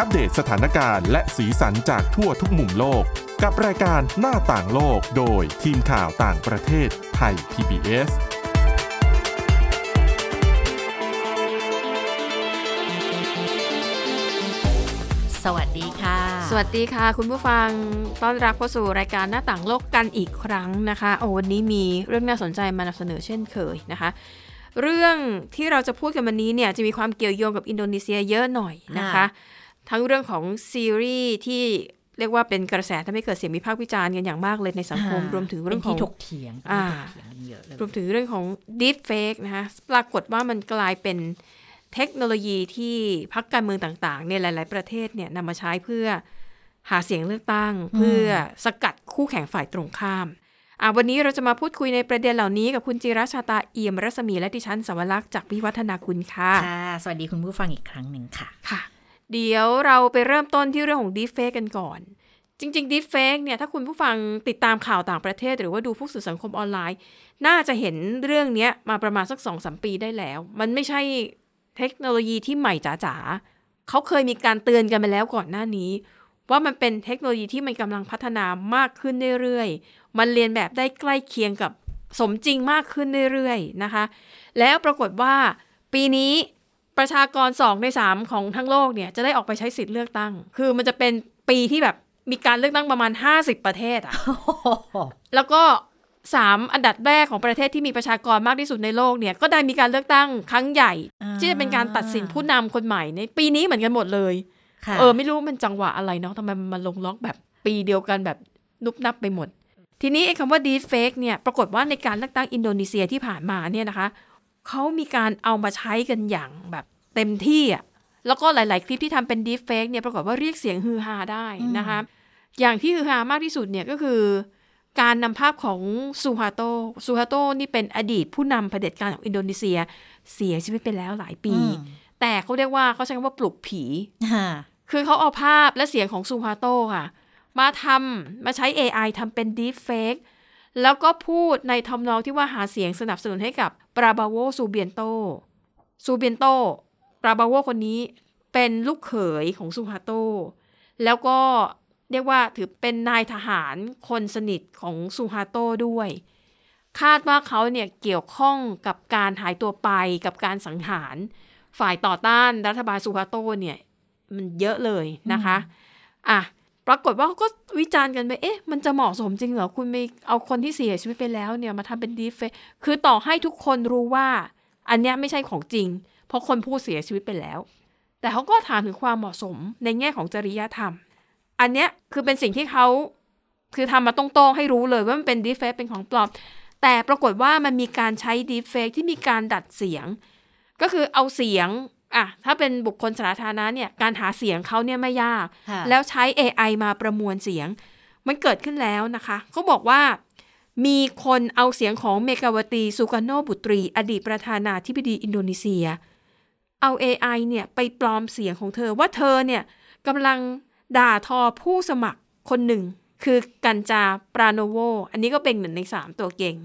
อัปเดตสถานการณ์และสีสันจากทั่วทุกมุมโลก กับรายการหน้าต่างโลกโดยทีมข่าวต่างประเทศไทย PBS สวัสดีค่ะ สวัสดีค่ะ คุณผู้ฟังต้อนรับเข้าสู่รายการหน้าต่างโลกกันอีกครั้งนะคะ โอ้วันนี้มีเรื่องน่าสนใจมานำเสนอเช่นเคยนะคะเรื่องที่เราจะพูดกันวันนี้เนี่ยจะมีความเกี่ยวโยงกับอินโดนีเซียเยอะหน่อยนะคะค่ะ ทั้งเรื่องของซีรีส์ที่เรียกว่าเป็นกระแสทำให้เกิดเสียงวิพากษ์วิจารณ์กันอย่างมากเลยในสังคม รวมถึงเรื่องของป็นที่ถกเถียงอ่าเป็นที่ถกเถียงกันเยอะเลยรวมถึงเรื่องของ deep fake นะคะปรากฏว่ามันกลายเป็นเทคโนโลยีที่พักการเมืองต่างๆเนี่ยหลาย ๆ ประเทศเนี่ยนำมาใช้เพื่อหาเสียงเลือกตั้ง เพื่อสกัดคู่แข่งฝ่ายตรงข้ามอะวันนี้เราจะมาพูดคุยในประเด็นเหล่านี้กับคุณจิรัชาตาเอี่ยมรัศมีและดิฉันสวรักษ์จากวิวัฒนาคุณค่ะค่ะ สวัสดีคุณผู้ฟังอีกครั้งหนึ่งค่ะค่ะ เดี๋ยวเราไปเริ่มต้นที่เรื่องของ deep fake กันก่อน จริงๆ deep fake เนี่ยถ้าคุณผู้ฟังติดตามข่าวต่างประเทศ หรือว่าดูพวกสื่อสังคมออนไลน์ น่าจะเห็นเรื่องนี้มาประมาณสักสองสมปีได้แล้ว มันไม่ใช่เทคโนโลยีที่ใหม่จ๋าๆเขาเคยมีการเตือนกันไปแล้วก่อนหน้านี้ ว่ามันเป็นเทคโนโลยีที่มันกำลังพัฒนามากขึ้นเรื่อยๆ มันเรียนแบบได้ใกล้เคียงกับสมจริงมากขึ้นเรื่อยๆนะคะ แล้วปรากฏว่าปีนี้ ประชากร 2 ใน 3 ของทั้งโลกเนี่ยจะได้ออกไปใช้สิทธิ์เลือกตั้ง คือมันจะเป็นปีที่แบบมีการเลือกตั้งประมาณ 50 ประเทศอะแล้วก็ 3 อันดับแรกของประเทศที่มีประชากรมากที่สุดในโลกเนี่ยก็ได้มีการเลือกตั้งครั้งใหญ่อ่าที่จะเป็นการตัดสินผู้นำคนใหม่ในปีนี้เหมือนกันหมดเลยค่ะเออไม่รู้มันจังหวะอะไรเนาะทำไมมันมาลงล็อกแบบปีเดียวกันแบบนุบนับไปหมด ทีนี้ไอ้คำว่า deep fake เนี่ยปรากฏว่าในการเลือกตั้งอินโดนีเซียที่ผ่านมาเนี่ยนะคะ เขามีการเอามาใช้กันอย่างแบบเต็มที่อะแล้วก็หลาย ๆ คลิปที่ทำเป็น deep fake เนี่ยปรากฏว่าเรียกเสียงฮือฮาได้นะคะอย่างที่ฮือฮามากที่สุดเนี่ยก็คือการนำภาพของซูฮาโตซูฮาโตนี่เป็นอดีตผู้นำเผด็จการของอินโดนีเซีย เสียชีวิตไปแล้วหลายปีอืมแต่เขาเรียกว่าเขาใช้คำว่าปลุกผีค่ะคือเขาเอาภาพและเสียงของซูฮาโตค่ะ มาทำมาใช้ AI ทำเป็น Deep Fake แล้วก็พูดในทำนองที่ว่าหาเสียงสนับสนุนให้กับ ปราบาโวซูเบียนโตซูเบียนโตปราบาโวคนนี้เป็นลูกเขยของซูฮาโต แล้วก็เรียกว่าถือเป็นนายทหารคนสนิทของซูฮาโตด้วย คาดว่าเขาเนี่ยเกี่ยวข้องกับการหายตัวไปกับการสังหาร ฝ่ายต่อต้านรัฐบาลซูฮาโตเนี่ยมันเยอะเลยนะคะ อะ ปรากฏว่าเขาก็วิจารณ์กันไป เอ๊ะ มันจะเหมาะสมจริงเหรอ คุณไปเอาคนที่เสียชีวิตไปแล้วเนี่ยมาทำเป็นดีเฟกคือต่อให้ทุกคนรู้ว่า อันเนี้ยไม่ใช่ของจริง เพราะคนผู้เสียชีวิตไปแล้ว แต่เขาก็ถามถึงความเหมาะสมในแง่ของจริยธรรม อันเนี้ยคือเป็นสิ่งที่เขาคือทำมาตรงๆให้รู้เลยว่ามันเป็นดีเฟกเป็นของปลอม แต่ปรากฏว่ามันมีการใช้ดีเฟกที่มีการดัดเสียง ก็คือเอาเสียง อะถ้าเป็นบุคคลสาธารณะเนี่ยการหาเสียงเขาเนี่ยไม่ยากค่ะแล้วใช้ AI มาประมวลเสียง มันเกิดขึ้นแล้วนะคะเขาบอกว่ามีคนเอาเสียงของเมกาวตีสุการโนบุตรี อดีตประธานาธิบดีอินโดนีเซีย เอา AI เนี่ยไปปลอมเสียงของเธอว่าเธอเนี่ยกำลังด่าทอผู้สมัครคนหนึ่ง คือกันจาร์ ปราโนโว อันนี้ก็เป็นหนึ่งในสามตัวเก่ง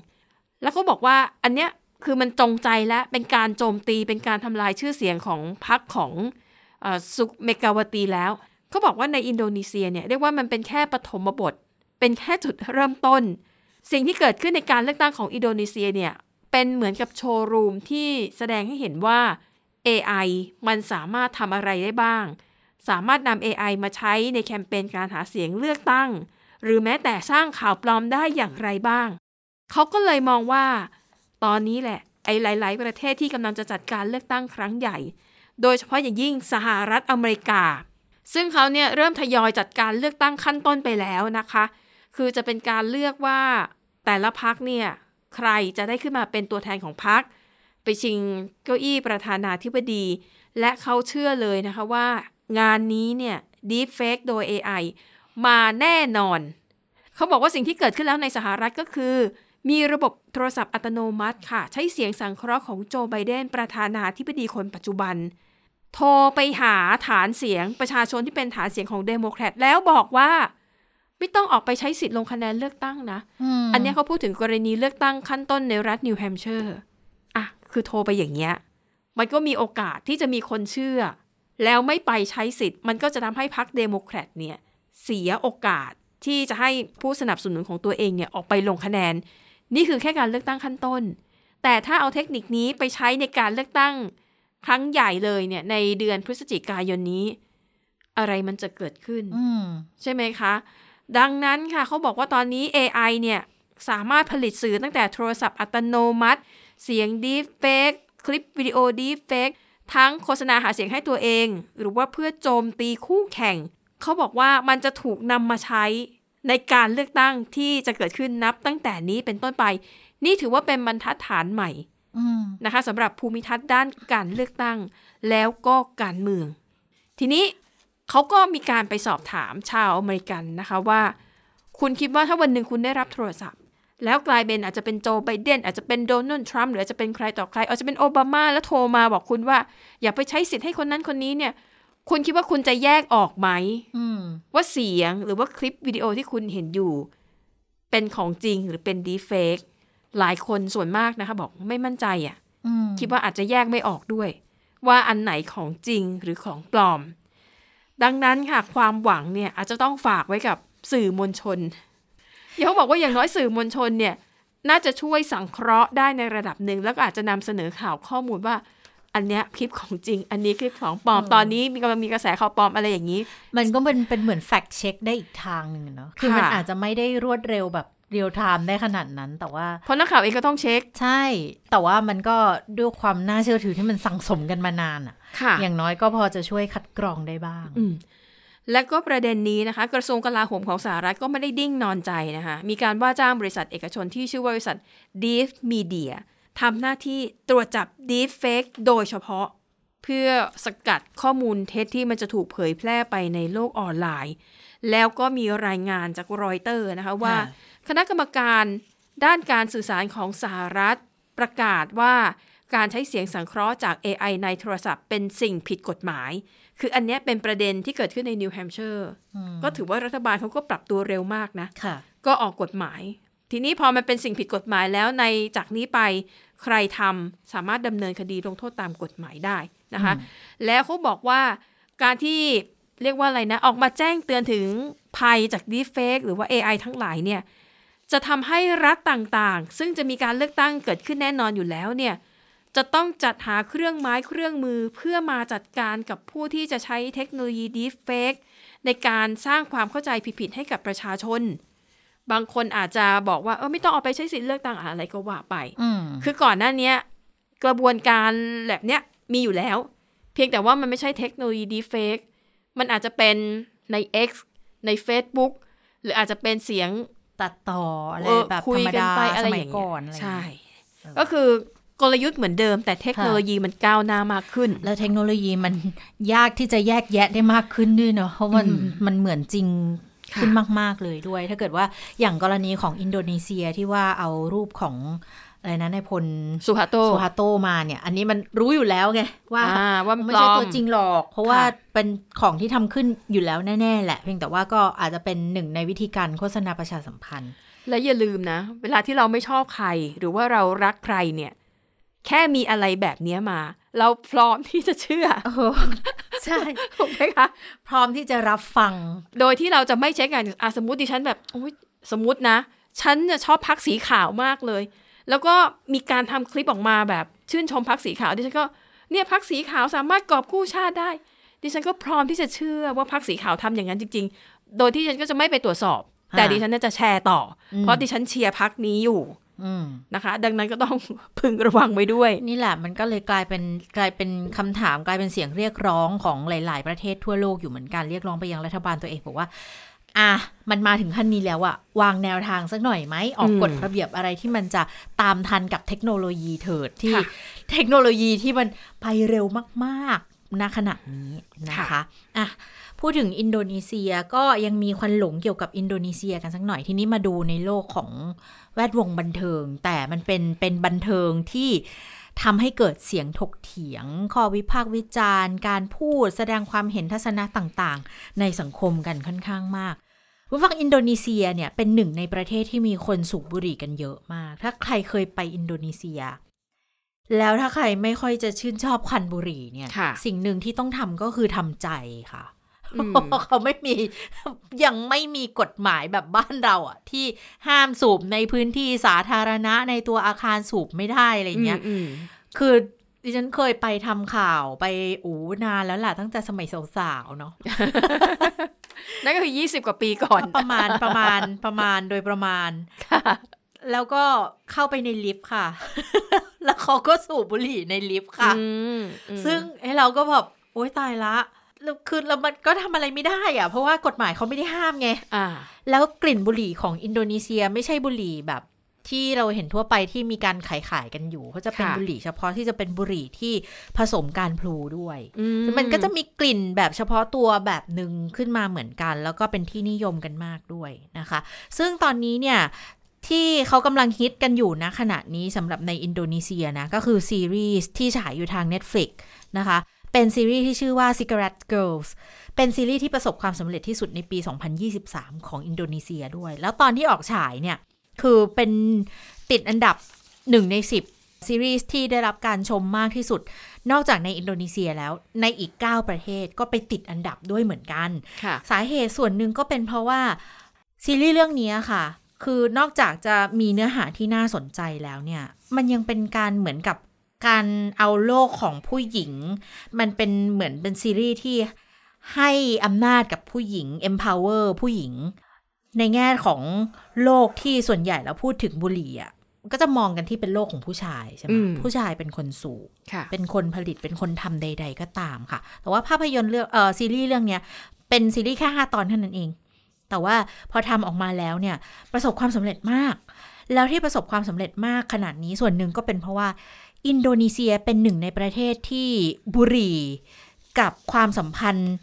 แล้วเขาบอกว่าอันเนี้ย คือมันจงใจและเป็นการโจมตีเป็นการทำลายชื่อเสียงของพรรคของออซุกเมกาวตีแล้ว เขาบอกว่าในอินโดนีเซียเนี่ยเรียกว่ามันเป็นแค่ปฐมบท เป็นแค่จุดเริ่มต้น สิ่งที่เกิดขึ้นในการเลือกตั้งของอินโดนีเซียเนี่ยเป็นเหมือนกับโชว์รูมที่แสดงให้เห็นว่า AI มันสามารถทำอะไรได้บ้าง สามารถนำ AI มาใช้ในแคมเปญการหาเสียงเลือกตั้ง หรือแม้แต่สร้างข่าวปลอมได้อย่างไรบ้าง เขาก็เลยมองว่า ตอนนี้แหละ ไอ้หลาย ๆ ประเทศที่กำลังจะจัดการเลือกตั้งครั้งใหญ่ โดยเฉพาะอย่างยิ่งสหรัฐอเมริกา ซึ่งเขาเนี่ยเริ่มทยอยจัดการเลือกตั้งขั้นต้นไปแล้วนะคะ คือจะเป็นการเลือกว่าแต่ละพักเนี่ยใครจะได้ขึ้นมาเป็นตัวแทนของพักไปชิงเก้าอี้ประธานาธิบดี และเขาเชื่อเลยนะคะว่างานนี้เนี่ย deep fake โดย AI มาแน่นอน เขาบอกว่าสิ่งที่เกิดขึ้นแล้วในสหรัฐก็คือ มีระบบโทรศัพท์อัตโนมัติค่ะ ใช้เสียงสังเคราะห์ของโจไบเดนประธานาธิบดีคนปัจจุบัน โทรไปหาฐานเสียงประชาชนที่เป็นฐานเสียงของเดโมแครตแล้วบอกว่า ไม่ต้องออกไปใช้สิทธิ์ลงคะแนนเลือกตั้งนะ อันเนี้ยเขาพูดถึงกรณีเลือกตั้งขั้นต้นในรัฐนิวแฮมป์เชียร์อะคือโทรไปอย่างเงี้ยมันก็มีโอกาสที่จะมีคนเชื่อ แล้วไม่ไปใช้สิทธิ์ มันก็จะทำให้พรรคเดโมแครตเนี่ยเสียโอกาสที่จะให้ผู้สนับสนุนของตัวเองเนี่ยออกไปลงคะแนน นี่คือแค่การเลือกตั้งขั้นต้น แต่ถ้าเอาเทคนิคนี้ไปใช้ในการเลือกตั้งครั้งใหญ่เลยเนี่ยในเดือนพฤศจิกายนนี้ อะไรมันจะเกิดขึ้นอืมใช่ไหมคะ ดังนั้นค่ะเขาบอกว่าตอนนี้ AI เนี่ยสามารถผลิตสื่อตั้งแต่โทรศัพท์อัตโนมัติ เสียง Deepfake คลิปวิดีโอ Deepfake ทั้งโฆษณาหาเสียงให้ตัวเอง หรือว่าเพื่อโจมตีคู่แข่ง เขาบอกว่ามันจะถูกนำมาใช้ ในการเลือกตั้งที่จะเกิดขึ้นนับตั้งแต่นี้เป็นต้นไป นี่ถือว่าเป็นบรรทัดฐานใหม่อืมนะคะสำหรับภูมิทัศน์ด้านการเลือกตั้ง แล้วก็การเมือง ทีนี้เขาก็มีการไปสอบถามชาวอเมริกันนะคะว่า คุณคิดว่าถ้าวันหนึ่งคุณได้รับโทรศัพท์ แล้วกลายเป็นอาจจะเป็นโจไบเดนอาจจะเป็นโดนัลด์ทรัมป์หรืออาจจะเป็นใครต่อใคร อาจจะเป็นโอบามาแล้วโทรมาบอกคุณว่า อย่าไปใช้สิทธิ์ให้คนนั้นคนนี้เนี่ย คุณคิดว่าคุณจะแยกออกไหมอืมว่าเสียงหรือว่าคลิปวิดีโอที่คุณเห็นอยู่ เป็นของจริงหรือเป็นดีเฟกหลายคนส่วนมากนะคะ บอกไม่มั่นใจอะอืมคิดว่าอาจจะแยกไม่ออกด้วย ว่าอันไหนของจริงหรือของปลอม ดังนั้นค่ะความหวังเนี่ย อาจจะต้องฝากไว้กับสื่อมวลชนอย่างเขาบอกว่าอย่างน้อยสื่อมวลชนเนี่ย น่าจะช่วยสังเคราะห์ได้ในระดับหนึ่งแล้วก็อาจจะนำเสนอข่าวข้อมูลว่า อันเนี้ยคลิปของจริง อันนี้คลิปของปลอม ตอนนี้มีกำลังมีกระแสข่าวปลอมอะไรอย่างนี้ มันก็เป็นเป็นเหมือนแฟกเช็คได้อีกทางหนึ่งอะเนาะ คือมันค่ะอาจจะไม่ได้รวดเร็วแบบเรียลไทม์ได้ขนาดนั้น แต่ว่าเพราะนักข่าวเองก็ต้องเช็ค ใช่ แต่ว่ามันก็ด้วยความน่าเชื่อถือที่มันสั่งสมกันมานานอะค่ะ อย่างน้อยก็พอจะช่วยคัดกรองได้บ้างอืมและก็ประเด็นนี้นะคะ กระทรวงกลาโหมของสหรัฐก็ไม่ได้นิ่งนอนใจนะคะ มีการว่าจ้างบริษัทเอกชนที่ชื่อว่าบริษัท Deep Media ทำหน้าที่ตรวจจับ Deep Fake โดยเฉพาะ เพื่อสกัดข้อมูลเท็จที่มันจะถูกเผยแพร่ไปในโลกออนไลน์ แล้วก็มีรายงานจากรอยเตอร์นะคะว่าค่ะคณะกรรมการด้านการสื่อสารของสหรัฐประกาศว่าการใช้เสียงสังเคราะห์จาก AI ในโทรศัพท์เป็นสิ่งผิดกฎหมาย คืออันเนี้ยเป็นประเด็นที่เกิดขึ้นในนิวแฮมป์เชียร์ ก็ถือว่ารัฐบาลเขาก็ปรับตัวเร็วมากนะค่ะก็ออกกฎหมาย ทีนี้พอมันเป็นสิ่งผิดกฎหมายแล้วในจากนี้ไปใครทำสามารถดำเนินคดีลงโทษตามกฎหมายได้นะคะ แล้วเขาบอกว่าการที่เรียกว่าอะไรนะ ออกมาแจ้งเตือนถึงภัยจาก deepfake หรือว่า AI ทั้งหลายเนี่ย จะทำให้รัฐต่างๆ ซึ่งจะมีการเลือกตั้งเกิดขึ้นแน่นอนอยู่แล้วเนี่ย จะต้องจัดหาเครื่องไม้เครื่องมือเพื่อมาจัดการกับผู้ที่จะใช้เทคโนโลยี deepfake ในการสร้างความเข้าใจผิดๆให้กับประชาชน บางคนอาจจะบอกว่าเออไม่ต้องเอาไปใช้สิทธิ์เลือกตั้งอะไรก็ว่าไปอืมคือก่อนหน้าเนี้ยกระบวนการแบบเนี้ยมีอยู่แล้ว เพียงแต่ว่ามันไม่ใช่เทคโนโลยี deepfake มันอาจจะเป็นใน X ใน Facebook หรืออาจจะเป็นเสียงตัดต่ออะไรเออแบบคุธรยรมกันดาไปอะไรสอมัยย่างเงี้ก่อนอะไรใช่อย่างเงี้ยก็คือกลยุทธ์เหมือนเดิม แต่เทคโนโลยีมันก้าวหน้ามากขึ้น แล้วเทคโนโลยีมันยากที่จะแยกแยะได้มากขึ้นด้วยเนาะเพราะมันอืมมันเหมือนจริงค่ะ ขึ้นมาก ๆ เลยด้วย ถ้าเกิดว่าอย่างกรณีของอินโดนีเซียที่ว่าเอารูปของอะไรนะนายพลสุฮาโตสุฮาโตมาเนี่ย อันนี้มันรู้อยู่แล้วไงว่าอ่าว่าไม่ปลใช่อมตัวจริงหรอก เพราะว่าค่ะเป็นของที่ทำขึ้นอยู่แล้วแน่ ๆ แหละ เพียงแต่ว่าก็อาจจะเป็นหนึ่งในวิธีการโฆษณาประชาสัมพันธ์ และอย่าลืมนะ เวลาที่เราไม่ชอบใคร หรือว่าเรารักใครเนี่ย แค่มีอะไรแบบเนี้ยมา เราพร้อมที่จะเชื่อใช่ถูกไหมคะพร้อมที่จะรับฟัง โดยที่เราจะไม่เช็คกันอะสมมติดิฉันแบบโอ๊ยสมมตินะ ฉันจะชอบพักสีขาวมากเลย แล้วก็มีการทำคลิปออกมาแบบชื่นชมพักสีขาวดิฉันก็เนี่ยพักสีขาวสามารถกอบกู้ชาติได้ ดิฉันก็พร้อมที่จะเชื่อว่าพักสีขาวทำอย่างนั้นจริง ๆ โดยที่ฉันก็จะไม่ไปตรวจสอบค่ะแต่ดิฉันน่าจะแชร์ต่ออมเพราะดิฉันเชียร์พักนี้อยู่อืม นะคะ ดังนั้นก็ต้องพึงระวังไว้ด้วย นี่แหละมันก็เลยกลายเป็นกลายเป็นคำถามกลายเป็นเสียงเรียกร้องของหลาย ๆ ประเทศทั่วโลกอยู่เหมือนกันเรียกร้องไปยังรัฐบาลตัวเองบอกว่า อะมันมาถึงขั้นนี้แล้วอะวางแนวทางสักหน่อยไหมออกอืมกฎระเบียบอะไรที่มันจะตามทันกับเทคโนโลยีเถิดที่ค่ะเทคโนโลยีที่มันไปเร็วมากๆ ณขณะนี้นะคะอะพูดถึงอินโดนีเซียก็ยังมีควันหลงเกี่ยวกับอินโดนีเซียกันสักหน่อยทีนี้มาดูในโลกของแวดวงบันเทิง แต่มันเป็นเป็นบันเทิงที่ทำให้เกิดเสียงถกเถียง ข้อวิพากษ์วิจารณ์ การพูดแสดงความเห็นทัศนะต่างๆ ในสังคมกันค่อนข้างมากผู้ฟังอินโดนีเซียเนี่ยเป็นหนึ่งในประเทศที่มีคนสูบบุหรี่กันเยอะมาก ถ้าใครเคยไปอินโดนีเซีย แล้วถ้าใครไม่ค่อยจะชื่นชอบควันบุหรี่เนี่ยค่ะสิ่งหนึ่งที่ต้องทำก็คือทำใจค่ะอืมเขาไม่มียังไม่มีกฎหมายแบบบ้านเราอะ ที่ห้ามสูบในพื้นที่สาธารณะในตัวอาคารสูบไม่ได้อะไรเงี้ยอืมคือดิฉันเคยไปทำข่าวไปอูนานแล้วล่ะตั้งแต่สมัยสาวๆเนาะนั่นก็คือยี่สิบกว่าปีก่อนประมาณประมาณประมาณโดยประมาณค่ะ แล้วก็เข้าไปในลิฟต์ค่ะ แล้วเขาก็สูบบุหรี่ในลิฟต์ค่ะอืมอืมซึ่งไอ้เราก็แบบโอ๊ยตายละแล้วคือแล้วมันก็ทำอะไรไม่ได้อะเพราะว่ากฎหมายเขาไม่ได้ห้ามไงอ่า แล้วกลิ่นบุหรี่ของอินโดนีเซียไม่ใช่บุหรี่แบบ ที่เราเห็นทั่วไปที่มีการขายขายกันอยู่เขาจะเป็นค่ะบุหรี่เฉพาะที่จะเป็นบุหรี่ที่ผสมการพลูด้วยอืมันก็จะมีกลิ่นแบบเฉพาะตัวแบบหนึ่งขึ้นมาเหมือนกัน แล้วก็เป็นที่นิยมกันมากด้วยนะคะ ซึ่งตอนนี้เนี่ย ที่เขากำลังฮิตกันอยู่นะขณะนี้สำหรับในอินโดนีเซียนะ ก็คือซีรีส์ที่ฉายอยู่ทาง Netflix นะคะ เป็นซีรีส์ที่ชื่อว่า Cigarette Girls เป็นซีรีส์ที่ประสบความสำเร็จที่สุดในปี 2023 ของอินโดนีเซียด้วย แล้วตอนที่ออกฉายเนี่ย คือเป็นติดอันดับ 1 ใน 10 ซีรีส์ที่ได้รับการชมมากที่สุด นอกจากในอินโดนีเซียแล้วในอีก 9 ประเทศก็ไปติดอันดับด้วยเหมือนกันค่ะสาเหตุส่วนหนึ่งก็เป็นเพราะว่าซีรีส์เรื่องนี้ค่ะ คือนอกจากจะมีเนื้อหาที่น่าสนใจแล้วเนี่ย มันยังเป็นการเหมือนกับการเอาโลกของผู้หญิง มันเป็นเหมือนเป็นซีรีส์ที่ให้อำนาจกับผู้หญิง empower ผู้หญิง ในแง่ของโลกที่ส่วนใหญ่แล้วพูดถึงบุหรี่อะก็จะมองกันที่เป็นโลกของผู้ชายใช่ไหมอืมผู้ชายเป็นคนสูบค่ะเป็นคนผลิตเป็นคนทำใด ๆ ก็ตามค่ะ แต่ว่าภาพยนตร์เรื่องเออซีรีส์เรื่องเนี้ยเป็นซีรีส์แค่ห้าตอนเท่านั้นเอง แต่ว่าพอทำออกมาแล้วเนี่ยประสบความสำเร็จมาก แล้วที่ประสบความสำเร็จมากขนาดนี้ส่วนหนึ่งก็เป็นเพราะว่าอินโดนีเซียเป็นหนึ่งในประเทศที่บุหรี่กับความสัมพันธ์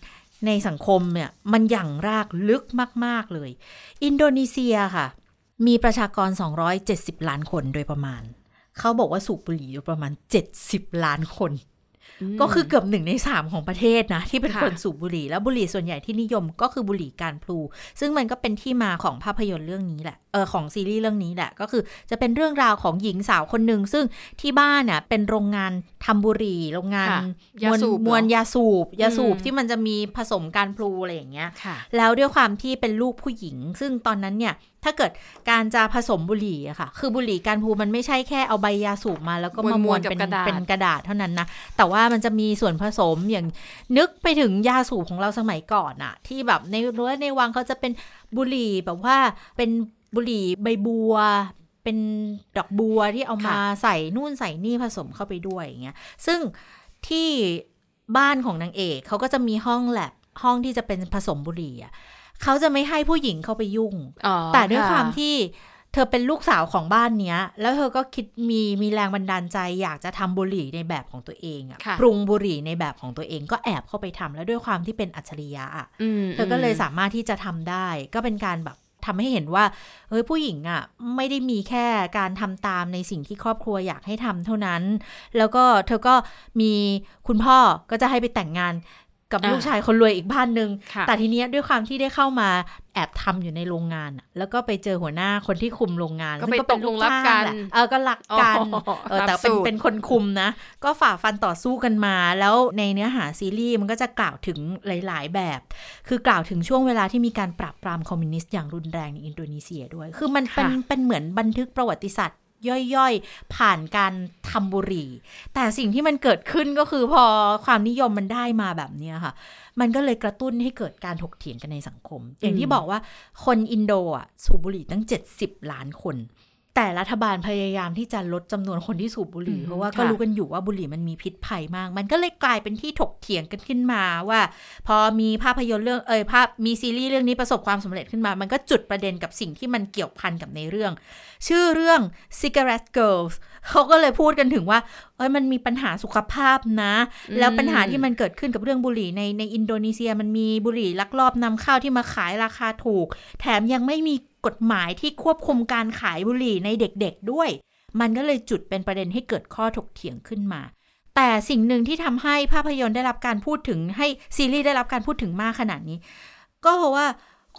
ในสังคมเนี่ยมันอย่างรากลึกมาก ๆ เลย อินโดนีเซียค่ะ มีประชากร 270 ล้านคนโดยประมาณ เขาบอกว่าสูบบุหรี่อยู่ประมาณ 70 ล้านคน ก็คือเกือบหนึ่งในสามของประเทศนะ ที่เป็นคนสูบบุหรี่ แล้วบุหรี่ส่วนใหญ่ที่นิยมก็คือบุหรี่การพลู ซึ่งมันก็เป็นที่มาของภาพยนตร์เรื่องนี้แหละเออของซีรีส์เรื่องนี้แหละก็คือจะเป็นเรื่องราวของหญิงสาวคนหนึ่งซึ่งที่บ้านน่ะเป็นโรงงานทำบุหรี่โรงงานค่ะมยาวลสูบเหรอมวลยาสูบ ยาสูบอืมที่มันจะมีผสมการพลูอะไรอย่างเงี้ยค่ะแล้วด้วยความที่เป็นลูกผู้หญิง ซึ่งตอนนั้นเนี่ย ถ้าเกิดการจะผสมบุหรี่อะค่ะ คือบุหรี่การพูมันไม่ใช่แค่เอาใบยาสูบมา แล้วก็มามม้ววนนๆกับเป็นกระดาษเป็นกระดาษเท่านั้นนะ แต่ว่ามันจะมีส่วนผสมอย่างนึกไปถึงยาสูบของเราสมัยก่อนอะที่แบบในรั้วในวังเขาจะเป็นบุหรี่แบบว่าเป็นบุหรี่ใบบัว เป็นดอกบัวที่เอามาใส่นู่นใส่นี่ผสมเข้าไปด้วยอย่างเงี้ยซึ่งที่บ้านของนางเอกเขาก็จะมีห้องแลบห้องที่จะเป็นผสมบุหรี่อะเขาจะไม่ให้ผู้หญิงเข้าไปยุ่งอ๋อแต่ด้วยะความที่เธอเป็นลูกสาวของบ้านเนี้ย แล้วเธอก็คิดมีมีแรงบันดาลใจ อยากจะทำบุหรี่ในแบบของตัวเองอะค่ะปรุงบุหรี่ในแบบของตัวเองก็แอบเข้าไปทำแล้วด้วยความที่เป็นอัจฉริยะอะมเธอก็เลยสามารถที่จะทำได้ ก็เป็นการแบบ ทำให้เห็นว่าเฮ้ยผู้หญิงอะ่ะไม่ได้มีแค่การทำตามในสิ่งที่ครอบครัวอยากให้ทำเท่านั้น แล้วก็เธอก็มีคุณพ่อก็จะให้ไปแต่งงาน กับอ่าลูกชายคนรวยอีกบ้านหนึ่งค่ะแต่ทีเนี้ยด้วยความที่ได้เข้ามาแอบทำอยู่ในโรงงานอะแล้วก็ไปเจอหัวหน้าคนที่คุมโรงงานก็ซึ่ไปงตกลงรักกันแหละเออก็รักกันอ๋อเออแต่รับเป็นสูตรเป็นคนคุมนะ ก็ฝ่าฟันต่อสู้กันมา แล้วในเนื้อหาซีรีส์มันก็จะกล่าวถึงหลาย ๆ แบบ คือกล่าวถึงช่วงเวลาที่มีการปราบปรามคอมมิวนิสต์อย่างรุนแรงในอินโดนีเซียด้วย คือมันเป็นค่ะเป็นเหมือนบันทึกประวัติศาสตร์ ย่อยๆ ผ่านการทำบุหรี่ แต่สิ่งที่มันเกิดขึ้นก็คือพอความนิยมมันได้มาแบบเนี้ยค่ะ มันก็เลยกระตุ้นให้เกิดการถกเถียงกันในสังคม อย่างที่บอกว่าคนอินโดอะสูบบุหรี่ตั้ง 70 ล้านคน แต่รัฐบาลพยายามที่จะลดจำนวนคนที่สูบบุหรี่อืมเพราะว่าก็ค่ะรู้กันอยู่ว่าบุหรี่มันมีพิษภัยมาก มันก็เลยกลายเป็นที่ถกเถียงกันขึ้นมาว่า พอมีภาพยนตร์เรื่องเอยภาพมีซีรีส์เรื่องนี้ประสบความสำเร็จขึ้นมา มันก็จุดประเด็นกับสิ่งที่มันเกี่ยวพันกับในเรื่อง ชื่อเรื่อง Cigarette Girls เขาก็เลยพูดกันถึงว่าเอ้ยมันมีปัญหาสุขภาพนะอืมแล้วปัญหาที่มันเกิดขึ้นกับเรื่องบุหรี่ในในอินโดนีเซียมันมีบุหรี่ลักลอบนำเข้าที่มาขายราคาถูก แถมยังไม่มี กฎหมายที่ควบคุมการขายบุหรี่ในเด็กๆด้วย มันก็เลยจุดเป็นประเด็นให้เกิดข้อถกเถียงขึ้นมา แต่สิ่งหนึ่งที่ทำให้ภาพยนตร์ได้รับการพูดถึงให้ซีรีส์ได้รับการพูดถึงมากขนาดนี้ ก็เพราะว่า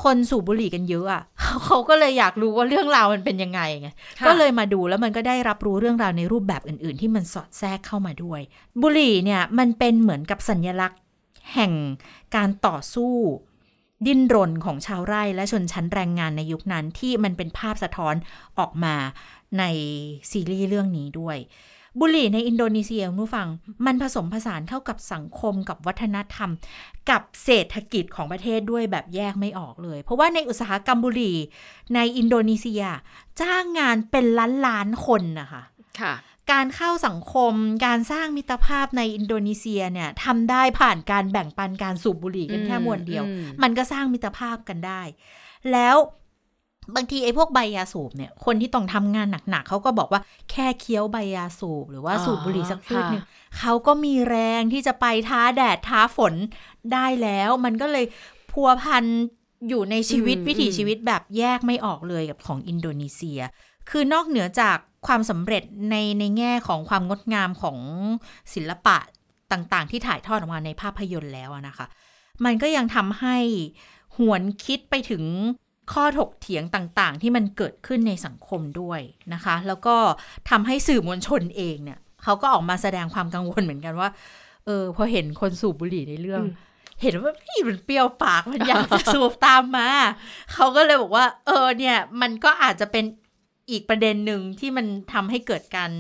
คนสูบบุหรี่กันเยอะอะเขาก็เลยอยากรู้ว่าเรื่องราวมันเป็นยังไงไงค่ะก็เลยมาดูแล้วมันก็ได้รับรู้เรื่องราวในรูปแบบอื่น ๆ ที่มันสอดแทรกเข้ามาด้วย บุหรี่เนี่ยมันเป็นเหมือนกับสัญลักษณ์แห่งการต่อสู้ ดิ้นรนของชาวไร่และชนชั้นแรงงานในยุคนั้นที่มันเป็นภาพสะท้อนออกมาในซีรีส์เรื่องนี้ด้วย บุหรี่ในอินโดนีเซียคุณผู้ฟัง มันผสมผสานเข้ากับสังคมกับวัฒนธรรม กับเศรษฐกิจของประเทศด้วยแบบแยกไม่ออกเลย เพราะว่าในอุตสาหกรรมบุหรี่ในอินโดนีเซีย จ้างงานเป็นล้านล้านคนนะคะค่ะ การเข้าสังคม การสร้างมิตรภาพในอินโดนีเซียเนี่ยทำได้ผ่านการแบ่งปันการสูบบุหรี่กันแค่มวนเดียวอืมมันก็สร้างมิตรภาพกันได้ แล้วบางทีไอ้พวกใบยาสูบเนี่ย คนที่ต้องทำงานหนักๆเขาก็บอกว่าแค่เคี้ยวใบยาสูบหรือว่าสูบบุหรี่สักพืชหนึงเขาก็มีแรงที่จะไปท้าแดดท้าฝนได้แล้ว มันก็เลยพัวพันอยู่ในชีวิตอืมวิถีอืมชีวิตแบบแยกไม่ออกเลยกับของอินโดนีเซีย คือนอกเหนือจากความสำเร็จในในแง่ของความงดงามของศิลปะต่างๆ ที่ถ่ายทอดออกมาในภาพยนตร์แล้วอะนะคะ มันก็ยังทำให้หวนคิดไปถึงข้อถกเถียงต่างๆ ที่มันเกิดขึ้นในสังคมด้วยนะคะ แล้วก็ทำให้สื่อมวลชนเองเนี่ยเขาก็ออกมาแสดงความกังวลเหมือนกันว่า เออพอเห็นคนสูบบุหรี่ในเรื่องอืมเห็นว่าพี่มันเปรี้ยวปากมันอยากจะสูบตามมา เขาก็เลยบอกว่า เออเนี่ย มันก็อาจจะเป็น อีกประเด็นหนึ่งที่มันทำให้เกิดการ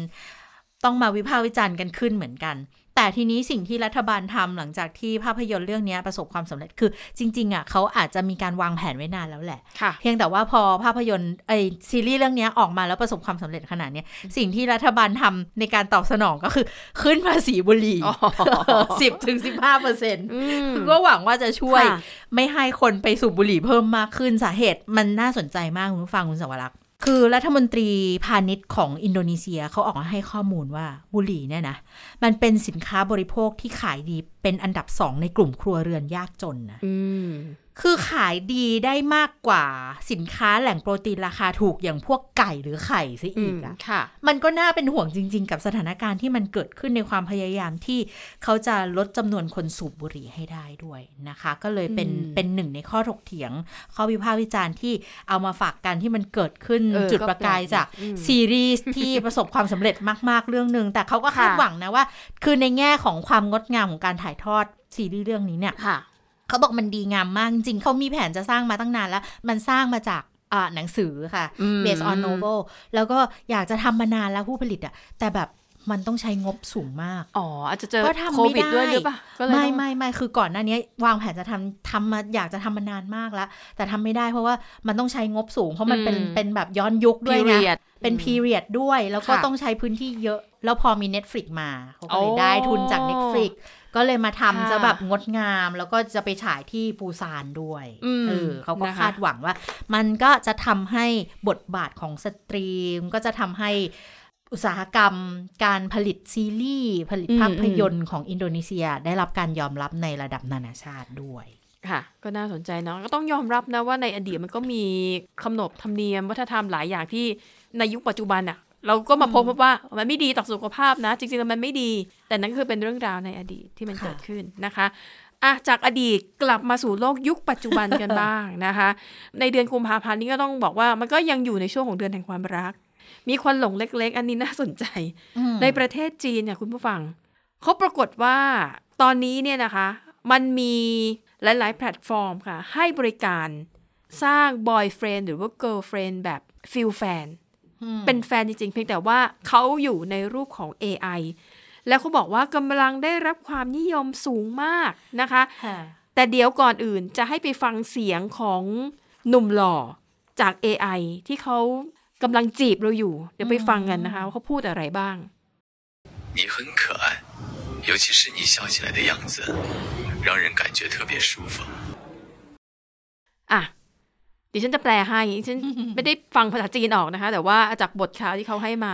ต้องมาวิพากษ์วิจารณ์กันขึ้นเหมือนกัน แต่ทีนี้สิ่งที่รัฐบาลทำหลังจากที่ภาพยนตร์เรื่องนี้ประสบความสำเร็จคือจริงๆอะเขาอาจจะมีการวางแผนไว้นานแล้วแหละค่ะเพียงแต่ว่าพอภาพยนตร์ไอซีรีส์เรื่องนี้ออกมาแล้วประสบความสำเร็จขนาดเนี้ยสิ่งที่รัฐบาลทำในการตอบสนองก็คือขึ้นภาษีบุหรี่อ๋อสิบถึงสิบห้าเปอร์เซ็นต์อืมก็หวังว่าจะช่วยค่ะไม่ให้คนไปสูบบุหรี่เพิ่มมากขึ้นสาเหตุมันน่าสนใจมากคุณผู้ฟังคุณสวรักษ์ คือรัฐมนตรีพาณิชย์ของอินโดนีเซียเขาออกมาให้ข้อมูลว่าบุหรี่เนี่ยนะ มันเป็นสินค้าบริโภคที่ขายดี เป็นอันดับสองในกลุ่มครัวเรือนยากจนนะอืมคือขายดีได้มากกว่าสินค้าแหล่งโปรตีนราคาถูกอย่างพวกไก่หรือไข่ซะอือีมกอะค่ะ มันก็น่าเป็นห่วงจริง ๆ กับสถานการณ์ที่มันเกิดขึ้นในความพยายามที่เขาจะลดจำนวนคนสูบบุหรี่ให้ได้ด้วยนะคะ ก็เลยเป็นอืมเป็นหนึ่งในข้อถกเถียง ข้อวิพากษ์วิจารณ์ที่เอามาฝากกันที่มันเกิดขึ้นเออจุดก็ประกายแปลกจากอืมซีรีส์ที่ประสบความสำเร็จมาก ๆ เรื่องหนึ่งแต่เขาก็คาดค่ะหวังนะว่า คือในแง่ของความงดงามของการถ่ายทอดซีรีส์เรื่องนี้เนี่ยค่ะเขาบอกมันดีงามมากจริงๆเขามีแผนจะสร้างมาตั้งนานแล้ว มันสร้างมาจากอ่าหนังสือค่ะอืม based on novel แล้วก็อยากจะทำมานานแล้วผู้ผลิตอะแต่แบบมันต้องใช้งบสูงมาก อ๋อ อาจจะเจอก็ทำโคไม่วิดได้ด้วยหรือเปล่าก็เลยไม่ต้องไม่ไม่คือก่อนหน้านี้ วางแผนจะทำทำมาอยากจะทำมานานมากแล้ว แต่ทำไม่ได้เพราะว่ามันต้องใช้งบสูง เพราะมันเป็นอืมเป็นแบบย้อนยุคด้วยนะ period เป็นอืม period ด้วย แล้วก็ค่ะต้องใช้พื้นที่เยอะ แล้วพอมี Netflix มาเขาก็เลยโอ้ได้ทุนจาก Netflix ก็เลยมาทำค่ะจะแบบงดงามแล้วก็จะไปฉายที่ปูซานด้วยอืมเออเขาก็นะคะคาดหวังว่า มันก็จะทำให้บทบาทของ stream ก็จะทำให้อุตสาหกรรมการผลิตซีรีส์ ผลิตอืมภาพยนตร์ของอินโดนีเซียได้รับการยอมรับในระดับนานาชาติด้วยค่ะ ก็น่าสนใจเนาะก็ต้องยอมรับนะว่าในอดีตมันก็มีขนบธรรมเนียมวัฒนธรรมหลายอย่างที่ในยุคปัจจุบันอะ เราก็มาพบว่ามันไม่ดีต่อสุขภาพนะ จริงๆแล้วมันไม่ดี แต่นั่นก็คือเป็นเรื่องราวในอดีตที่มันค่ะเกิดขึ้นนะคะอะจากอดีตกลับมาสู่โลกยุคปัจจุบันกันบ้างนะคะ ในเดือนกุมภาพันธ์นี้ก็ต้องบอกว่ามันก็ยังอยู่ในช่วงของเดือนแห่งความรัก มีควันหลงเล็ก ๆ อันนี้น่าสนใจอืมในประเทศจีนเนี่ยคุณผู้ฟังเขาปรากฏว่าตอนนี้เนี่ยนะคะ มันมีหลาย ๆ แพลตฟอร์มค่ะ ให้บริการสร้าง boyfriend หรือว่าเกิ l ลเฟรนแบบ feel แฟนอืม เป็นแฟนจริง ๆ เพียงแต่ว่าเขาอยู่ในรูปของ AI แล้วเขาบอกว่ากำลังได้รับความนิยมสูงมากนะคะ ค่ะ แต่เดี๋ยวก่อนอื่นจะให้ไปฟังเสียงของหนุ่มหล่อจาก AI ที่เขากำลังจีบเราอยู่ เดี๋ยวไปฟังกันนะคะว่าเขาพูดอะไรบ้าง 你很可爱，尤其是你笑起来的样子，让人感觉特别舒服。 อ่ะ ดิฉันจะแปลให้ดิฉันไม่ได้ฟังภาษาจีนออกนะคะ แต่ว่าจากบทข่าวที่เขาให้มา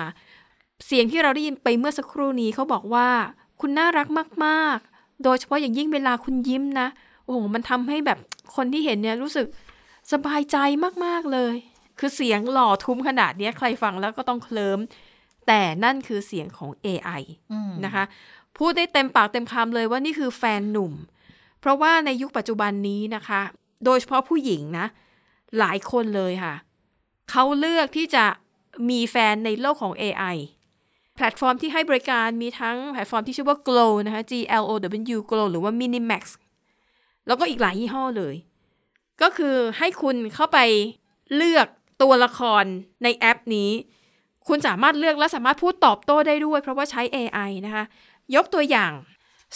เสียงที่เราได้ยินไปเมื่อสักครู่นี้เขาบอกว่า คุณน่ารักมากๆ โดยเฉพาะอย่างยิ่งเวลาคุณยิ้มนะ โอ้โหมันทำให้แบบคนที่เห็นเนี่ยรู้สึกสบายใจมากๆเลย คือเสียงหล่อทุ้มขนาดเนี้ยใครฟังแล้วก็ต้องเคลิมแต่นั่นคือเสียงของ AI อืมนะคะ พูดได้เต็มปากเต็มคำเลยว่านี่คือแฟนหนุ่ม เพราะว่าในยุคปัจจุบันนี้นะคะ โดยเฉพาะผู้หญิงนะ หลายคนเลยค่ะ เขาเลือกที่จะมีแฟนในโลกของ AI แพลตฟอร์มที่ให้บริการมีทั้งแพลตฟอร์มที่ชื่อว่า Glow นะคะ G L O W Glow หรือว่า Minimax แล้วก็อีกหลายยี่ห้อเลย ก็คือให้คุณเข้าไปเลือกตัวละครในแอปนี้ คุณสามารถเลือกและสามารถพูดตอบโต้ได้ด้วย เพราะว่าใช้ AI นะคะ ยกตัวอย่าง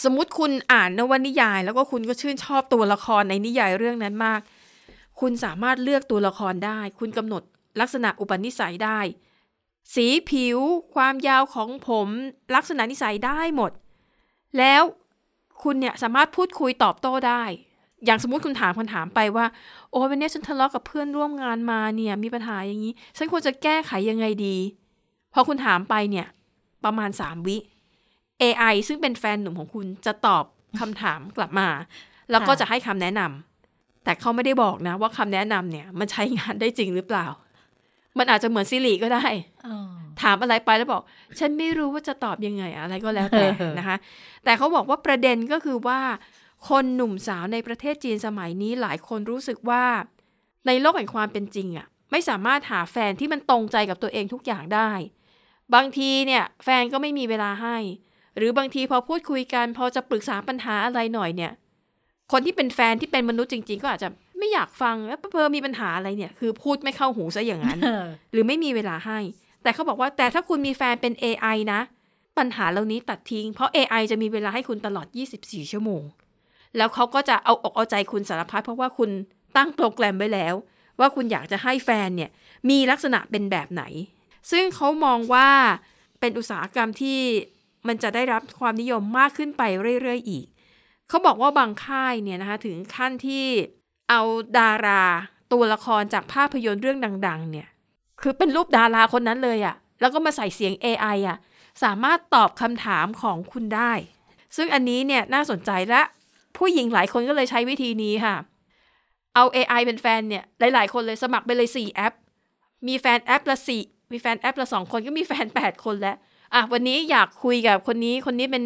สมมุติคุณอ่านนวนิยาย แล้วก็คุณก็ชื่นชอบตัวละครในนิยายเรื่องนั้นมาก คุณสามารถเลือกตัวละครได้ คุณกำหนดลักษณะอุปนิสัยได้ สีผิว ความยาวของผม ลักษณะนิสัยได้หมด แล้วคุณเนี่ยสามารถพูดคุยตอบโต้ได้ อย่างสมมติคุณถามคำถามไปว่า โอ้วันนี้ฉันทะเลาะกับเพื่อนร่วมงานมาเนี่ยมีปัญหาอย่างนี้ ฉันควรจะแก้ไขยังไงดี พอคุณถามไปเนี่ย ประมาณ 3 วิ AI ซึ่งเป็นแฟนหนุ่มของคุณจะตอบคำถามกลับมา แล้วก็ค่ะจะให้คำแนะนำ แต่เขาไม่ได้บอกนะ ว่าคำแนะนำเนี่ย มันใช้งานได้จริงหรือเปล่า มันอาจจะเหมือนซิริก็ได้อ๋อถามอะไรไปแล้วบอก ฉันไม่รู้ว่าจะตอบยังไง อะไรก็แล้วแต่เออนะคะ แต่เขาบอกว่าประเด็นก็คือว่า คนหนุ่มสาวในประเทศจีนสมัยนี้หลายคนรู้สึกว่า ในโลกแห่งความเป็นจริงอะไม่สามารถหาแฟนที่มันตรงใจกับตัวเองทุกอย่างได้ บางทีเนี่ย แฟนก็ไม่มีเวลาให้ หรือบางทีพอพูดคุยกัน พอจะปรึกษาปัญหาอะไรหน่อยเนี่ย คนที่เป็นแฟนที่เป็นมนุษย์จริง ๆ ก็อาจจะไม่อยากฟังแล้วเพอมีปัญหาอะไรเนี่ย คือพูดไม่เข้าหูซะอย่างนั้นเออหรือไม่มีเวลาให้ แต่เขาบอกว่าแต่ถ้าคุณมีแฟนเป็น AI นะ ปัญหาเหล่านี้ตัดทิ้ง เพราะ AI จะมีเวลาให้คุณตลอด 24 ชั่วโมง แล้วเขาก็จะเอาอกเอาใจคุณสารพัดเพราะว่าคุณตั้งโปรแกรมไว้แล้ว ว่าคุณอยากจะให้แฟนเนี่ยมีลักษณะเป็นแบบไหน ซึ่งเขามองว่าเป็นอุตสาหกรรมที่มันจะได้รับความนิยมมากขึ้นไปเรื่อย ๆ อีก เขาบอกว่าบางค่ายเนี่ยนะคะถึงขั้นที่เอาดาราตัวละครจากภาพยนตร์เรื่องดัง ๆ เนี่ย คือเป็นรูปดาราคนนั้นเลยอะแล้วก็มาใส่เสียง AI อะสามารถตอบคำถามของคุณได้ ซึ่งอันนี้เนี่ยน่าสนใจและผู้หญิงหลายคนก็เลยใช้วิธีนี้ค่ะ เอา AI เป็นแฟนเนี่ย หลาย ๆ คนเลยสมัครไปเลย 4 แอป มีแฟนแอปละสี่มีแฟนแอปละสองคนก็มีแฟน 8 คนแล้ว อะวันนี้อยากคุยกับคนนี้คนนี้เป็น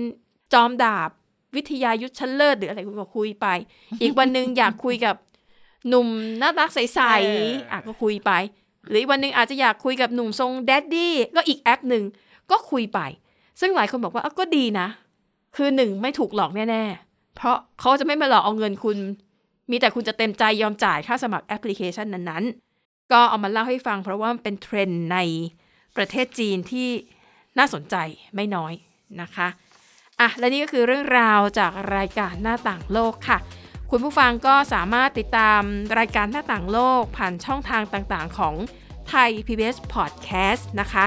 จอมดาบ วิทยายุทธชั้นเลิศหรืออะไรคุณก็คุยไป อีกวันหนึ่งอยากคุยกับหนุ่มน่ารักใสเออๆอะก็คุยไป หรืออีกวันหนึ่งอาจจะอยากคุยกับหนุ่มทรง daddy ก็อีกแอปหนึ่งก็คุยไป ซึ่งหลายคนบอกว่าอะก็ดีนะ คือหนึ่งไม่ถูกหลอกแน่ๆ เพราะเขาจะไม่มาหลอกเอาเงินคุณ มีแต่คุณจะเต็มใจยอมจ่ายค่าสมัครแอปพลิเคชันนั้นๆ ก็เอามาเล่าให้ฟังเพราะว่ามันเป็นเทรนด์ในประเทศจีนที่น่าสนใจไม่น้อยนะคะ อะและนี่ก็คือเรื่องราวจากรายการหน้าต่างโลกค่ะ คุณผู้ฟังก็สามารถติดตามรายการหน้าต่างโลก ผ่านช่องทางต่างๆ ของไทย PBS Podcast นะคะ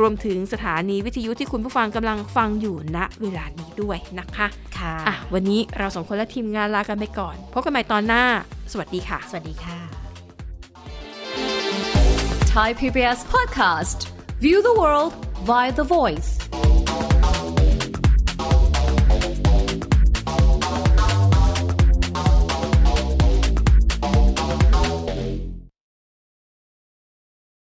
รวมถึงสถานีวิทยุที่คุณผู้ฟังกำลังฟังอยู่ณเวลานี้ด้วยนะคะค่ะอะ วันนี้เราสองคนและทีมงานลากันไปก่อน พบกันใหม่ตอนหน้า สวัสดีค่ะ สวัสดีค่ะ Thai PBS podcast. View the world via the voice.